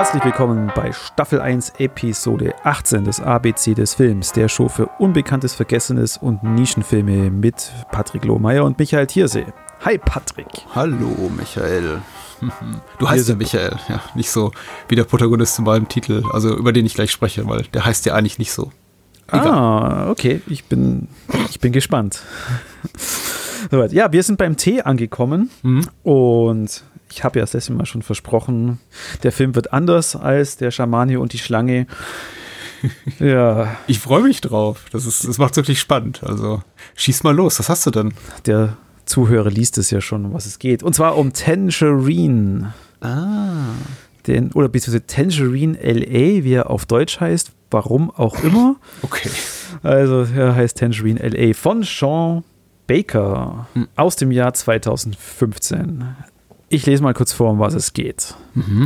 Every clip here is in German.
Herzlich willkommen bei Staffel 1, Episode 18 des ABC des Films, der Show für Unbekanntes, Vergessenes und Nischenfilme mit Patrick Lohmeier und Michael Thiersee. Hi Patrick. Hallo Michael. Du heißt ja Michael, ja, nicht so wie der Protagonist in meinem Titel, also über den ich gleich spreche, weil der heißt ja eigentlich nicht so. Egal. Ah, okay, ich bin, ich bin gespannt. Soweit. Ja, wir sind beim Tee angekommen mhm. und ich habe ja das letzte Mal schon versprochen, der Film wird anders als der Schamane und die Schlange. ja. Ich freue mich drauf. Das, ist, das macht wirklich spannend. Also schieß mal los. Was hast du denn? Der Zuhörer liest es ja schon, um was es geht. Und zwar um Tangerine. Ah. Den, oder beziehungsweise Tangerine LA, wie er auf Deutsch heißt. Warum auch immer. Okay. Also er heißt Tangerine LA von Sean Baker hm. aus dem Jahr 2015. Ich lese mal kurz vor, um was es geht. Mhm.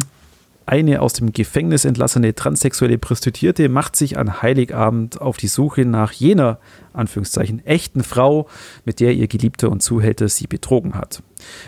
Eine aus dem Gefängnis entlassene transsexuelle Prostituierte macht sich an Heiligabend auf die Suche nach jener, Anführungszeichen, echten Frau, mit der ihr Geliebter und Zuhälter sie betrogen hat.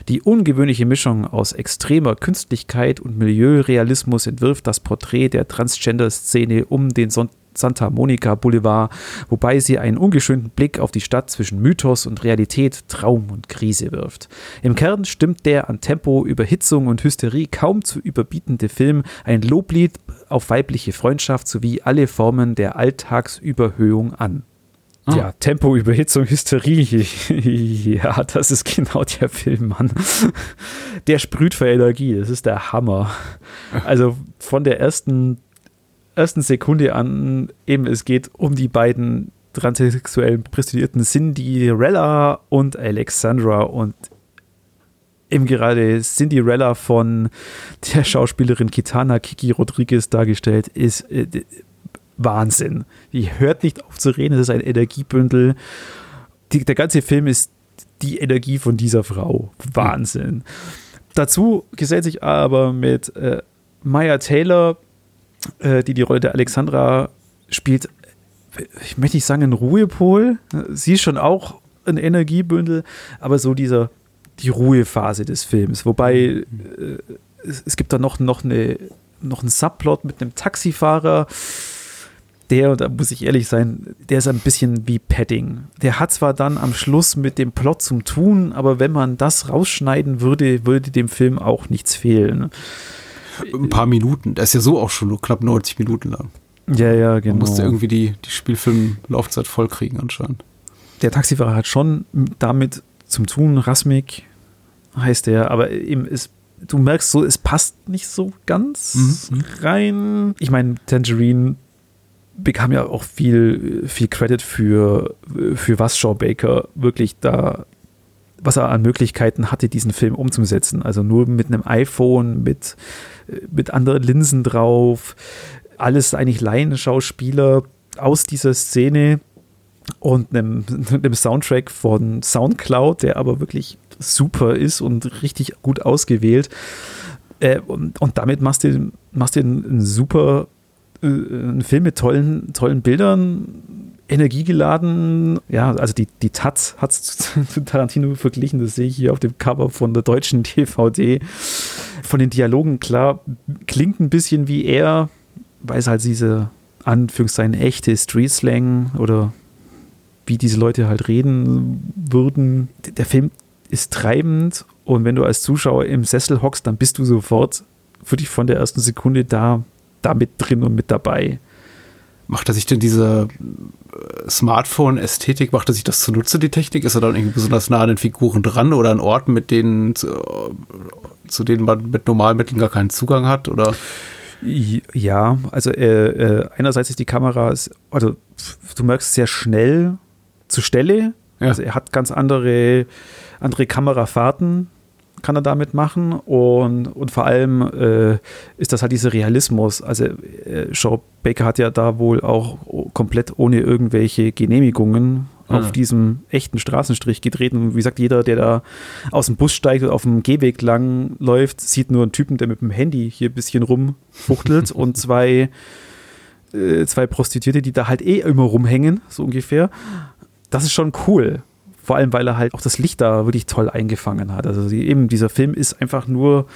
Die ungewöhnliche Mischung aus extremer Künstlichkeit und Milieurealismus entwirft das Porträt der Transgender-Szene um den Sonntag Santa Monica Boulevard, wobei sie einen ungeschönten Blick auf die Stadt zwischen Mythos und Realität, Traum und Krise wirft. Im Kern stimmt der an Tempo, Überhitzung und Hysterie kaum zu überbietende Film ein Loblied auf weibliche Freundschaft sowie alle Formen der Alltagsüberhöhung an. Ah. Ja, Tempo, Überhitzung, Hysterie. ja, das ist genau der Film, Mann. Der sprüht für Energie. Das ist der Hammer. Also von der ersten ersten Sekunde an, eben es geht um die beiden transsexuellen Prostituierten Cinderella und Alexandra und eben gerade Cinderella von der Schauspielerin Kitana Kiki Rodriguez dargestellt, ist äh, Wahnsinn. Die hört nicht auf zu reden, es ist ein Energiebündel. Die, der ganze Film ist die Energie von dieser Frau. Wahnsinn. Mhm. Dazu gesellt sich aber mit äh, Maya Taylor, äh, die die Rolle der Alexandra spielt, ich möchte nicht sagen ein Ruhepol, sie ist schon auch ein Energiebündel, aber so dieser, die Ruhephase des Films. Wobei mhm. äh, es, es, gibt da noch, noch, eine, noch einen Subplot mit einem Taxifahrer, der, und da muss ich ehrlich sein, der ist ein bisschen wie Padding. Der hat zwar dann am Schluss mit dem Plot zum Tun, aber wenn man das rausschneiden würde, würde dem Film auch nichts fehlen ein paar Minuten. Der ist ja so auch schon nur knapp 90 Minuten lang. Ja, ja, genau. Man musste irgendwie die, die Spielfilmlaufzeit vollkriegen anscheinend. Der Taxifahrer hat schon damit zum Tun, Rasmik heißt der, aber eben ist, du merkst so, es passt nicht so ganz mhm. rein. Ich meine, Tangerine bekam ja auch viel, viel Credit für, für was Shaw Baker wirklich da was er an Möglichkeiten hatte, diesen Film umzusetzen. Also nur mit einem iPhone, mit, mit anderen Linsen drauf, alles eigentlich Laienschauspieler aus dieser Szene und einem, einem Soundtrack von Soundcloud, der aber wirklich super ist und richtig gut ausgewählt. Äh, und, und, damit machst du, machst du einen, einen super äh, einen Film mit tollen, tollen Bildern, energiegeladen. Ja, also die, die Taz hat es zu, Tarantino verglichen, das sehe ich hier auf dem Cover von der deutschen DVD. Von den Dialogen, klar, klingt ein bisschen wie er, weil es halt diese Anführungszeichen echte Street-Slang oder wie diese Leute halt reden würden. Der Film ist treibend und wenn du als Zuschauer im Sessel hockst, dann bist du sofort für dich von der ersten Sekunde da, da mit drin und mit dabei. Macht er sich denn diese äh, Smartphone-Ästhetik, macht er sich das zunutze, die Technik? Ist er dann irgendwie besonders nah an den Figuren dran oder an Orten, mit denen, zu, zu denen man mit normalen Mitteln gar keinen Zugang hat? Oder? Ja, also äh, äh, einerseits ist die Kamera, also du merkst sehr schnell zur Stelle. Ja. Also er hat ganz andere, andere Kamerafahrten kann er damit machen und, und vor allem äh, ist das halt dieser Realismus. Also äh, Shaw Baker hat ja da wohl auch komplett ohne irgendwelche Genehmigungen ja. auf diesem echten Straßenstrich gedreht. Und wie gesagt, jeder, der da aus dem Bus steigt und auf dem Gehweg lang läuft, sieht nur einen Typen, der mit dem Handy hier ein bisschen rumfuchtelt und zwei, äh, zwei Prostituierte, die da halt eh immer rumhängen, so ungefähr. Das ist schon cool. Vor allem, weil er halt auch das Licht da wirklich toll eingefangen hat. Also die, eben dieser Film ist einfach nur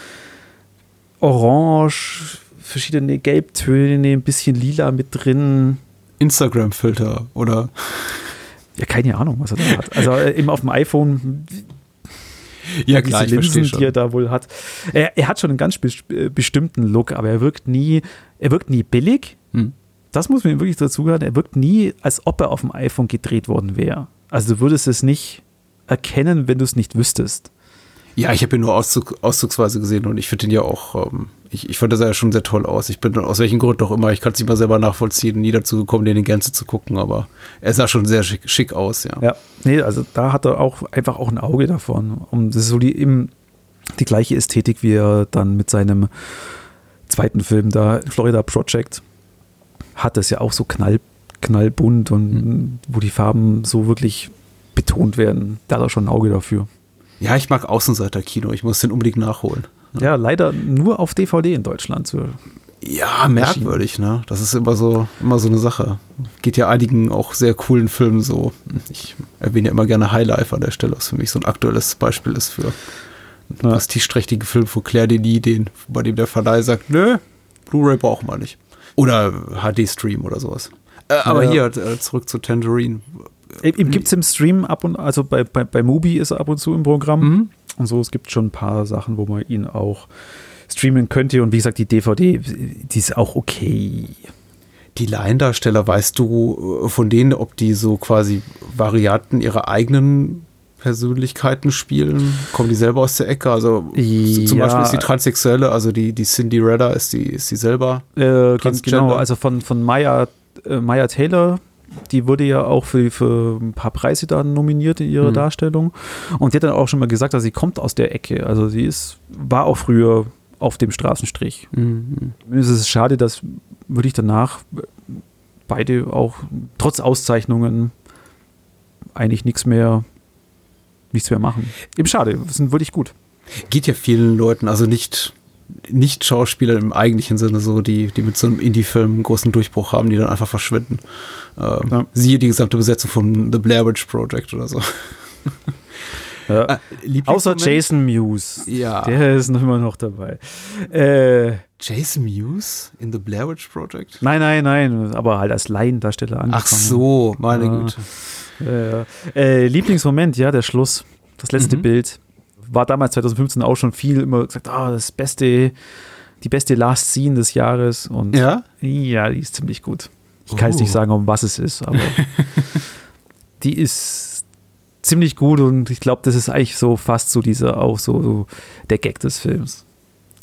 orange, verschiedene Gelbtöne, ein bisschen lila mit drin. Instagram-Filter oder? Ja, keine Ahnung, was er da hat. Also äh, eben auf dem iPhone. Ja, klar, diese Linsen, die er da wohl hat. Er, er, hat schon einen ganz be bestimmten Look, aber er wirkt nie, er wirkt nie billig. Hm. Das muss man wirklich dazu hören. Er wirkt nie, als ob er auf dem iPhone gedreht worden wäre. Also du würdest es nicht erkennen, wenn du es nicht wüsstest. Ja, ich habe ihn nur Auszug, auszugsweise gesehen und ich finde ihn ja auch, ähm, ich, ich fand das ja schon sehr toll aus. Ich bin aus welchem Grund auch immer, ich kann es nicht mal selber nachvollziehen, nie dazu gekommen, den in Gänze zu gucken, aber er sah schon sehr schick, schick aus, ja. Ja, nee, also da hat er auch einfach auch ein Auge davon. Und das ist so die, eben die gleiche Ästhetik, wie er dann mit seinem zweiten Film da, Florida Project, hat es ja auch so knall, knallbunt und mhm. wo die Farben so wirklich betont werden. Da hat er schon ein Auge dafür. Ja, ich mag Außenseiter-Kino. Ich muss den unbedingt nachholen. Ja, leider nur auf DVD in Deutschland. Zu ja, merkwürdig, ne? Das ist immer so, immer so eine Sache. Geht ja einigen auch sehr coolen Filmen so. Ich erwähne ja immer gerne Highlife an der Stelle, was für mich so ein aktuelles Beispiel ist für einen prestigeträchtigen Film von Claire Denis, den, bei dem der Verleih sagt, nö, Blu-ray brauchen wir nicht. Oder HD-Stream oder sowas. Äh, aber ja. hier, äh, zurück zu Tangerine. Eben gibt es im Stream ab und also bei, bei, bei Mubi ist er ab und zu im Programm. Mhm. Und so, es gibt schon ein paar Sachen, wo man ihn auch streamen könnte. Und wie gesagt, die DVD, die ist auch okay. Die Laiendarsteller, weißt du äh, von denen, ob die so quasi Varianten ihrer eigenen Persönlichkeiten spielen? Kommen die selber aus der Ecke? Also ja. zum Beispiel ist die Transsexuelle, also die, die Cindy Redder, ist die, ist die selber? Äh, ganz genau, also von, von Maya, äh, Maya Taylor, die wurde ja auch für, für ein paar Preise dann nominiert in ihrer mhm. Darstellung. Und die hat dann auch schon mal gesagt, dass sie kommt aus der Ecke. Also sie ist, war auch früher auf dem Straßenstrich. Mhm. Es ist schade, dass würde ich danach beide auch trotz Auszeichnungen eigentlich nichts mehr nichts mehr machen. Eben schade, sind wirklich gut. Geht ja vielen Leuten, also nicht, nicht Schauspieler im eigentlichen Sinne, so die, die mit so einem Indie-Film einen großen Durchbruch haben, die dann einfach verschwinden. Ähm, ja. Siehe die gesamte Besetzung von The Blair Witch Project oder so. Ja. Ah, Außer Jason Mewes. Ja. Der ist noch immer noch dabei. Äh, Jason Mewes in The Blair Witch Project? Nein, nein, nein, aber halt als Laiendarsteller angefangen. Ach so, meine. Güte. Ja, äh, Lieblingsmoment, ja, der Schluss. Das letzte mhm. Bild. War damals 2015 auch schon viel immer gesagt, ah, das beste, die beste Last Scene des Jahres. Und ja, ja die ist ziemlich gut. Ich kann jetzt nicht oh. sagen, um was es ist, aber die ist ziemlich gut und ich glaube, das ist eigentlich so fast so dieser auch so, so, der Gag des Films.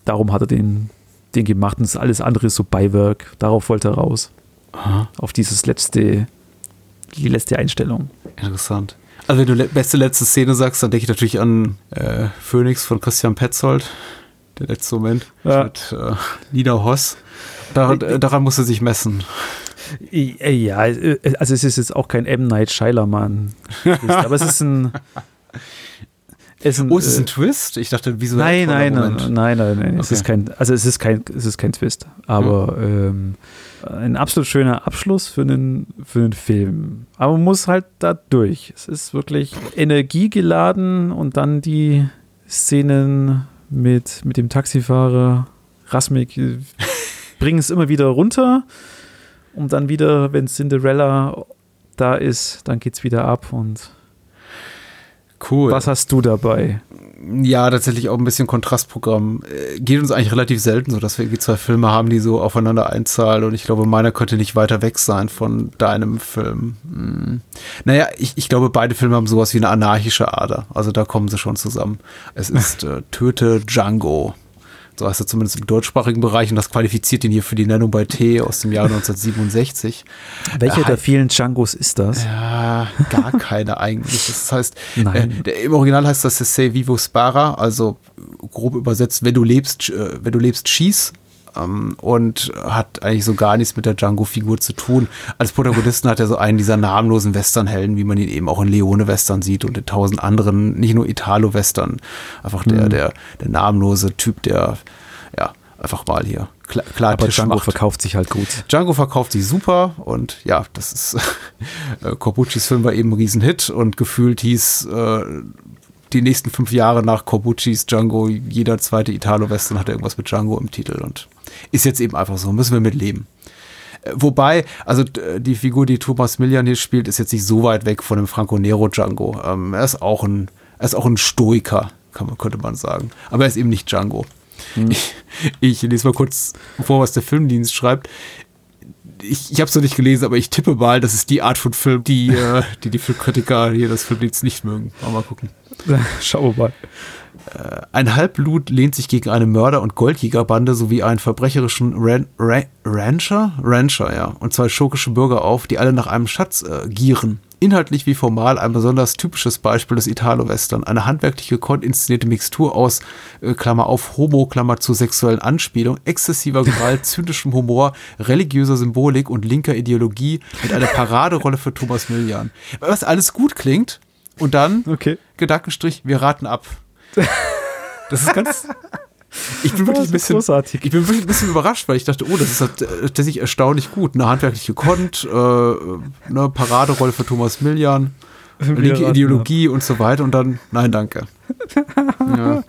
Darum hat er den, den gemacht und alles andere ist so Beiwerk. Darauf wollte er raus. Aha. Auf dieses letzte die letzte Einstellung. Interessant. Also wenn du beste letzte Szene sagst, dann denke ich natürlich an äh, Phoenix von Christian Petzold. Der letzte Moment ja. mit äh, Nina Hoss. Daran, äh, daran muss er sich messen. Ja, also es ist jetzt auch kein M. Night Shyamalan. aber es ist ein. Es ein, oh, ist es ein äh, Twist? Ich dachte, wieso? Nein, nein, nein, nein, nein. Es ist kein, also es ist kein, es ist kein Twist. Aber hm. ähm, ein absolut schöner Abschluss für einen, für einen Film. Aber man muss halt da durch. Es ist wirklich energiegeladen und dann die Szenen mit, mit dem Taxifahrer Rasmik bringen es immer wieder runter. Und dann wieder, wenn Cinderella da ist, dann geht es wieder ab und Cool. Was hast du dabei? Ja, tatsächlich auch ein bisschen Kontrastprogramm. Äh, geht uns eigentlich relativ selten so, dass wir irgendwie zwei Filme haben, die so aufeinander einzahlen. Und ich glaube, meiner könnte nicht weiter weg sein von deinem Film. Hm. Naja, ich, ich glaube, beide Filme haben sowas wie eine anarchische Ader. Also da kommen sie schon zusammen. Es ist äh, Töte Django so heißt er zumindest im deutschsprachigen Bereich, und das qualifiziert ihn hier für die Nennung bei T aus dem Jahr 1967. Welcher äh, der vielen Djangos ist das? Ja, gar keine eigentlich. Das heißt, äh, der, im Original heißt das Se Vivo Spara, also grob übersetzt, wenn du lebst, äh, wenn du lebst, schieß und hat eigentlich so gar nichts mit der Django-Figur zu tun. Als Protagonisten hat er so einen dieser namenlosen Western-Helden, wie man ihn eben auch in Leone-Western sieht und in tausend anderen, nicht nur Italo-Western. Einfach der, mhm. der, der namenlose Typ, der, ja, einfach mal hier klar, klar Aber Django macht. verkauft sich halt gut. Django verkauft sich super und ja, das ist äh, Corbucci's Film war eben ein Riesenhit und gefühlt hieß äh, die nächsten fünf Jahre nach Corbucci's Django, jeder zweite Italo-Western hatte irgendwas mit Django im Titel und ist jetzt eben einfach so, müssen wir mit leben. Äh, wobei, also die Figur, die Thomas Millian hier spielt, ist jetzt nicht so weit weg von dem Franco Nero Django. Ähm, er ist auch ein, er ist auch ein Stoiker, kann man, könnte man sagen. Aber er ist eben nicht Django. Hm. Ich, ich lese mal kurz vor, was der Filmdienst schreibt ich, ich habe es noch nicht gelesen, aber ich tippe mal, das ist die Art von Film, die äh, die, die Filmkritiker hier das Filmdienst nicht mögen. Mal, mal gucken. Schauen wir mal. Äh, ein Halbblut lehnt sich gegen eine Mörder- und Goldjägerbande sowie einen verbrecherischen Ran Ran Rancher, Rancher, ja, und zwei schurkische Bürger auf, die alle nach einem Schatz äh, gieren. Inhaltlich wie formal ein besonders typisches Beispiel des Italo-Western. Eine handwerkliche, inszenierte Mixtur aus, äh, Klammer auf, Homo, Klammer zu sexuellen Anspielung, exzessiver Gewalt, zynischem Humor, religiöser Symbolik und linker Ideologie mit einer Paraderolle für Thomas Millian. Was alles gut klingt und dann, okay. Gedankenstrich, wir raten ab. Das ist ganz, ich bin wirklich ein bisschen, großartig. ich bin wirklich ein bisschen überrascht, weil ich dachte, oh, das ist halt, äh, tatsächlich erstaunlich gut. Eine handwerkliche Kont, äh, eine Paraderolle für Thomas Millian, linke Ideologie und so weiter und dann, nein, danke. ja.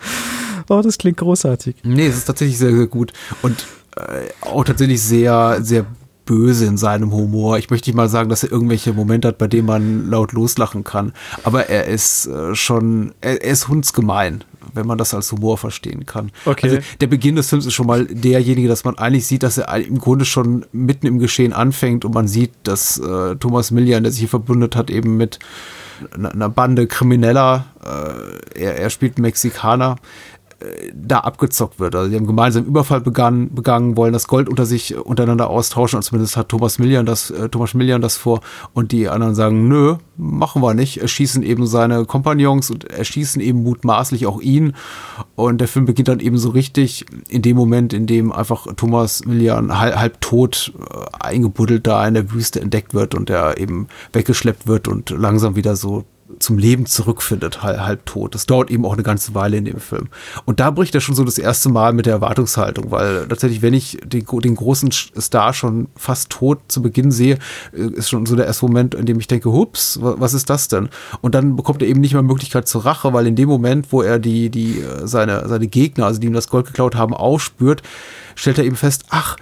Oh, das klingt großartig. Nee, es ist tatsächlich sehr, sehr gut und äh, auch tatsächlich sehr, sehr böse in seinem Humor. Ich möchte nicht mal sagen, dass er irgendwelche Momente hat, bei denen man laut loslachen kann. Aber er ist äh, schon, er, er, ist hundsgemein, wenn man das als Humor verstehen kann. Okay. Also der Beginn des Films ist schon mal derjenige, dass man eigentlich sieht, dass er im Grunde schon mitten im Geschehen anfängt und man sieht, dass äh, Thomas Millian, der sich hier verbündet hat, eben mit einer Bande Krimineller, äh, er, er spielt Mexikaner, da abgezockt wird. Also die haben gemeinsam Überfall begangen, begangen, wollen das Gold unter sich untereinander austauschen. Und zumindest hat Thomas Millian das, äh, Thomas Millian das vor. Und die anderen sagen, nö, machen wir nicht. Erschießen eben seine Kompagnons und erschießen eben mutmaßlich auch ihn. Und der Film beginnt dann eben so richtig in dem Moment, in dem einfach Thomas Millian halb, halb tot äh, eingebuddelt da in der Wüste entdeckt wird und er eben weggeschleppt wird und langsam wieder so zum Leben zurückfindet, halb, halb tot. Das dauert eben auch eine ganze Weile in dem Film. Und da bricht er schon so das erste Mal mit der Erwartungshaltung, weil tatsächlich, wenn ich den, den großen Star schon fast tot zu Beginn sehe, äh, ist schon so der erste Moment, in dem ich denke, hups, was ist das denn? Und dann bekommt er eben nicht mehr Möglichkeit zur Rache, weil in dem Moment, wo er die, die, äh, seine, seine Gegner, also die ihm das Gold geklaut haben, aufspürt, stellt er eben fest, ach,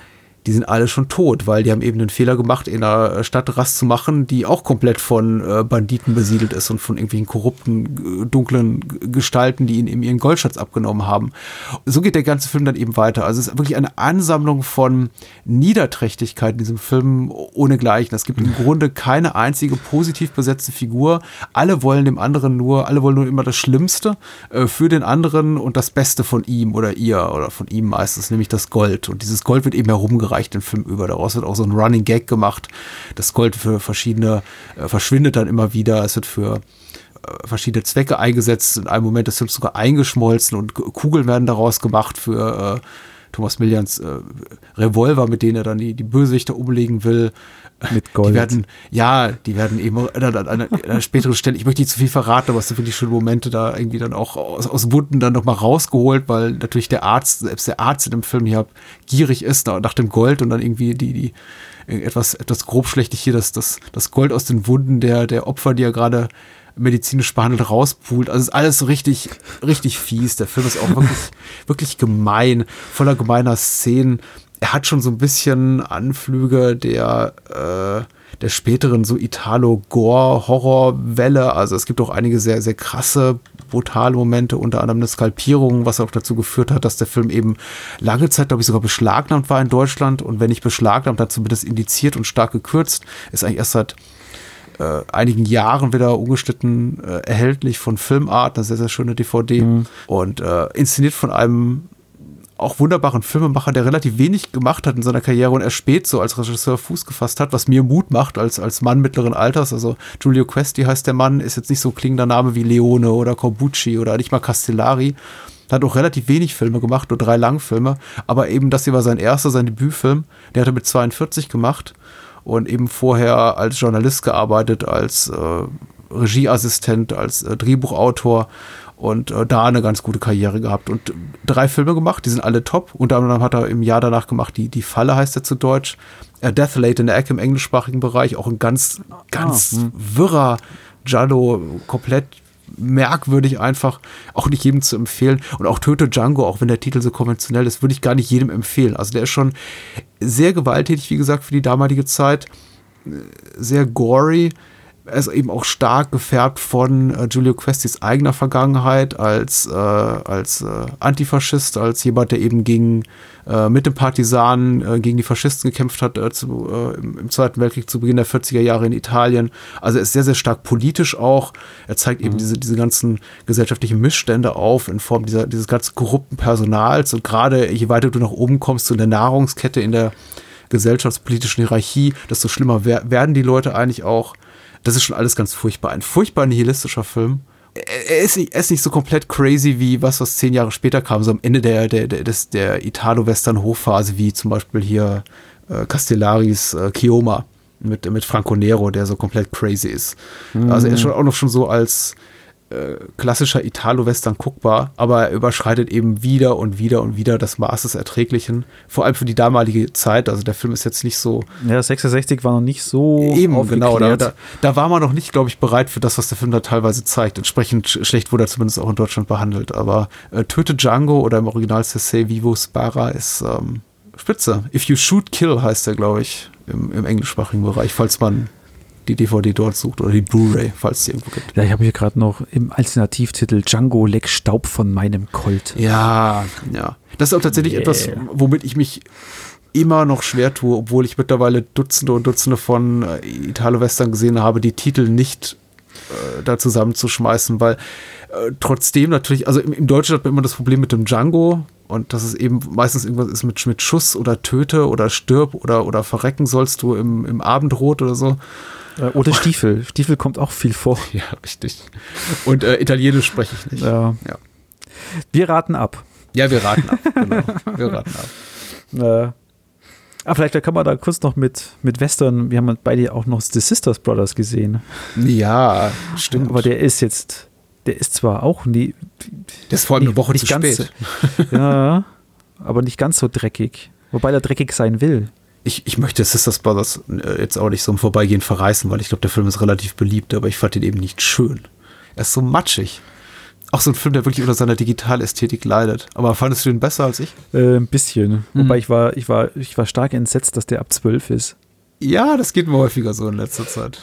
die sind alle schon tot, weil die haben eben den Fehler gemacht, in einer Stadt Rast zu machen, die auch komplett von äh, Banditen besiedelt ist und von irgendwelchen korrupten, äh, dunklen Gestalten, die ihnen eben ihren Goldschatz abgenommen haben. So geht der ganze Film dann eben weiter. Also es ist wirklich eine Ansammlung von Niederträchtigkeit in diesem Film ohne Gleichen. Es gibt im Grunde keine einzige positiv besetzte Figur. Alle wollen dem anderen nur, alle wollen nur immer das Schlimmste äh, für den anderen und das Beste von ihm oder ihr oder von ihm meistens, nämlich das Gold. Und dieses Gold wird eben herumgereicht reicht den Film über. Daraus wird auch so ein Running Gag gemacht. Das Gold für verschiedene äh, verschwindet dann immer wieder. Es wird für äh, verschiedene Zwecke eingesetzt. In einem Moment des Films sogar eingeschmolzen und Kugeln werden daraus gemacht für äh, Thomas Millians äh, Revolver, mit denen er dann die, die Bösewichter umlegen will. Mit Gold. Die werden, ja, die werden eben an einer, einer, einer späteren Stelle, ich möchte nicht zu viel verraten, aber es sind wirklich schöne Momente da irgendwie dann auch aus, aus Wunden dann nochmal rausgeholt, weil natürlich der Arzt, selbst der Arzt in dem Film hier gierig ist nach dem Gold und dann irgendwie die, die etwas, etwas grobschlächtig hier das, das, das Gold aus den Wunden der, der Opfer, die er gerade medizinisch behandelt rauspult. Also ist alles so richtig, richtig fies. Der Film ist auch wirklich, wirklich gemein, voller gemeiner Szenen. Er hat schon so ein bisschen Anflüge der, äh, der späteren so Italo-Gore-Horror-Welle. Also es gibt auch einige sehr, sehr krasse, brutale Momente, unter anderem eine Skalpierung, was auch dazu geführt hat, dass der Film eben lange Zeit, glaube ich, sogar beschlagnahmt war in Deutschland. Und wenn nicht beschlagnahmt, hat zumindest indiziert und stark gekürzt. Ist eigentlich erst seit äh, einigen Jahren wieder ungeschnitten äh, erhältlich von Filmart, eine sehr, sehr schöne DVD mhm. und äh, inszeniert von einem auch wunderbaren Filmemacher, der relativ wenig gemacht hat in seiner Karriere und erst spät so als Regisseur Fuß gefasst hat, was mir Mut macht als, als Mann mittleren Alters. Also Giulio Questi heißt der Mann, ist jetzt nicht so klingender Name wie Leone oder Corbucci oder nicht mal Castellari. Hat auch relativ wenig Filme gemacht, nur drei Langfilme. Aber eben das hier war sein erster, sein Debütfilm. Der hat er mit 42 gemacht und eben vorher als Journalist gearbeitet, als äh, Regieassistent, als äh, Drehbuchautor und äh, da eine ganz gute Karriere gehabt und drei Filme gemacht, die sind alle top. Unter anderem hat er im Jahr danach gemacht, die, die Falle heißt er zu Deutsch, A Death Late in the Egg im englischsprachigen Bereich, auch ein ganz, ganz ah, wirrer Giallo, komplett merkwürdig einfach, auch nicht jedem zu empfehlen. Und auch Töte Django, auch wenn der Titel so konventionell ist, würde ich gar nicht jedem empfehlen. Also der ist schon sehr gewalttätig, wie gesagt, für die damalige Zeit. Sehr gory. Er ist eben auch stark gefärbt von äh, Giulio Questis eigener Vergangenheit als, äh, als äh, Antifaschist, als jemand, der eben gegen äh, mit den Partisanen äh, gegen die Faschisten gekämpft hat äh, zu, im, im, Zweiten Weltkrieg zu Beginn der 40er Jahre in Italien. Also er ist sehr, sehr stark politisch auch. Er zeigt mhm. eben diese, diese ganzen gesellschaftlichen Missstände auf in Form dieser, dieses ganz korrupten Personals. Und gerade je weiter du nach oben kommst, so in der Nahrungskette, in der gesellschaftspolitischen Hierarchie, desto schlimmer werden die Leute eigentlich auch. Das ist schon alles ganz furchtbar. Ein furchtbar nihilistischer Film er ist, nicht, er ist nicht so komplett crazy wie was, was zehn Jahre später kam, so am Ende der, der, der, des, der Italo-Western-Hochphase, wie zum Beispiel hier äh, Castellaris äh, Chioma mit, mit Franco Nero, der so komplett crazy ist. Mhm. Also er ist schon auch noch schon so als äh, klassischer Italo-Western guckbar, aber er überschreitet eben wieder und wieder und wieder das Maß des Erträglichen. Vor allem für die damalige Zeit. Also der Film ist jetzt nicht so. Ja, 66 war noch nicht so. Eben, genau. Da, da, da, war man noch nicht, glaube ich, bereit für das, was der Film da teilweise zeigt. Entsprechend schlecht wurde er zumindest auch in Deutschland behandelt. Aber äh, Töte Django oder im Original Cesse Vivo Spara ist ähm, spitze. If You Shoot Kill heißt er, glaube ich, im, im englischsprachigen Bereich, falls man die DVD dort sucht oder die Blu-ray, falls es irgendwo gibt. Ja, ich habe hier gerade noch im Alternativtitel Django leck Staub von meinem Colt. Ja, ja. Das ist auch tatsächlich yeah. etwas, womit ich mich immer noch schwer tue, obwohl ich mittlerweile Dutzende und Dutzende von äh, Italo-Western gesehen habe, die Titel nicht äh, da zusammenzuschmeißen, weil äh, trotzdem natürlich, also im, im Deutschen hat man immer das Problem mit dem Django, und dass es eben meistens irgendwas ist mit, mit Schuss oder Töte oder Stirb oder, oder Verrecken sollst du im, im Abendrot oder so. Äh, oder Stiefel. Stiefel kommt auch viel vor. Ja, richtig. Und äh, Italienisch spreche ich nicht. Ja. ja. Wir raten ab. Ja, wir raten ab. Genau. Wir raten ab. Äh, ah, vielleicht kann man da kurz noch mit, mit Western, wir haben beide auch noch The Sisters Brothers gesehen. Ja, stimmt. Aber der ist jetzt, der ist zwar auch nie. Der ist vor allem eine Woche zu ganz, spät. Ja, aber nicht ganz so dreckig. Wobei er dreckig sein will ich, ich möchte Sisters Brothers äh, jetzt auch nicht so im Vorbeigehen verreißen, weil ich glaube, der Film ist relativ beliebt, aber ich fand ihn eben nicht schön. Er ist so matschig. Auch so ein Film, der wirklich unter seiner Digitalästhetik leidet. Aber fandest du den besser als ich? Äh, ein bisschen. Mhm. Wobei ich war, ich war, ich war stark entsetzt, dass der ab 12 ist. Ja, das geht mir häufiger so in letzter Zeit.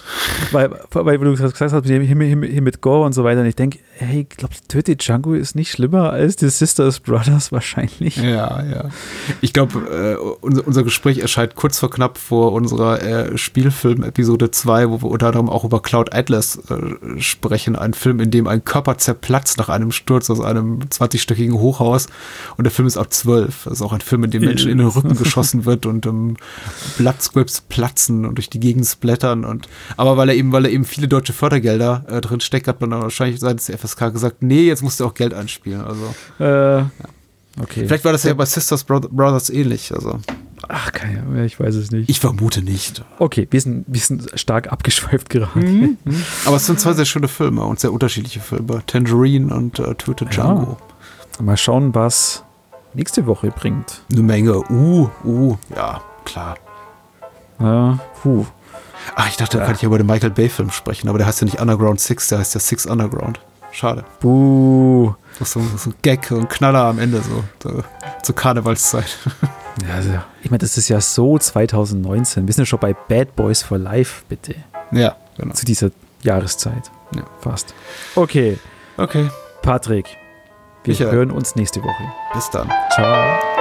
Weil, weil du gesagt hast, hier, hier, hier mit Gore und so weiter. Und ich denke, hey, ich glaube, Töte Django ist nicht schlimmer als die Sisters Brothers wahrscheinlich. Ja, ja. Ich glaube, äh, unser, unser Gespräch erscheint kurz vor knapp vor unserer äh, Spielfilm-Episode 2, wo wir unter anderem auch über Cloud Atlas äh, sprechen. Ein Film, in dem ein Körper zerplatzt nach einem Sturz aus einem 20-stöckigen Hochhaus. Und der Film ist ab 12. Das ist auch ein Film, in dem Menschen in den Rücken geschossen wird und ähm, Blood platzen platzen und durch die Gegend splattern und aber weil er eben, weil er eben viele deutsche Fördergelder äh, drin steckt, hat man dann wahrscheinlich seitens der FSK gesagt, nee, jetzt musst du auch Geld einspielen. Also äh, ja. okay. Vielleicht war das ja bei Sisters Brothers ähnlich. Also Ach, keine Ahnung, ich weiß es nicht. Ich vermute nicht. Okay, wir sind, wir sind stark abgeschweift gerade. Mhm. Aber es sind zwei sehr schöne Filme und sehr unterschiedliche Filme. Tangerine und äh, Töte Django. Ja. Mal schauen, was nächste Woche bringt. Eine Menge. Uh, uh, ja, klar. Ja, puh. Ach, ich dachte, da kann ich ja über den Michael Bay-Film sprechen, aber der heißt ja nicht Underground Six, der heißt ja Six Underground. Schade. Buh. Das ist so, so ein Gag, so ein Knaller am Ende, so, so zur Karnevalszeit. Ja, also, ich meine, das ist ja so 2019. Wir sind ja schon bei Bad Boys for Life, bitte. Ja, genau. Zu dieser Jahreszeit. Ja. Fast. Okay. Okay. Patrick, wir Michael. hören uns nächste Woche. Bis dann. Ciao.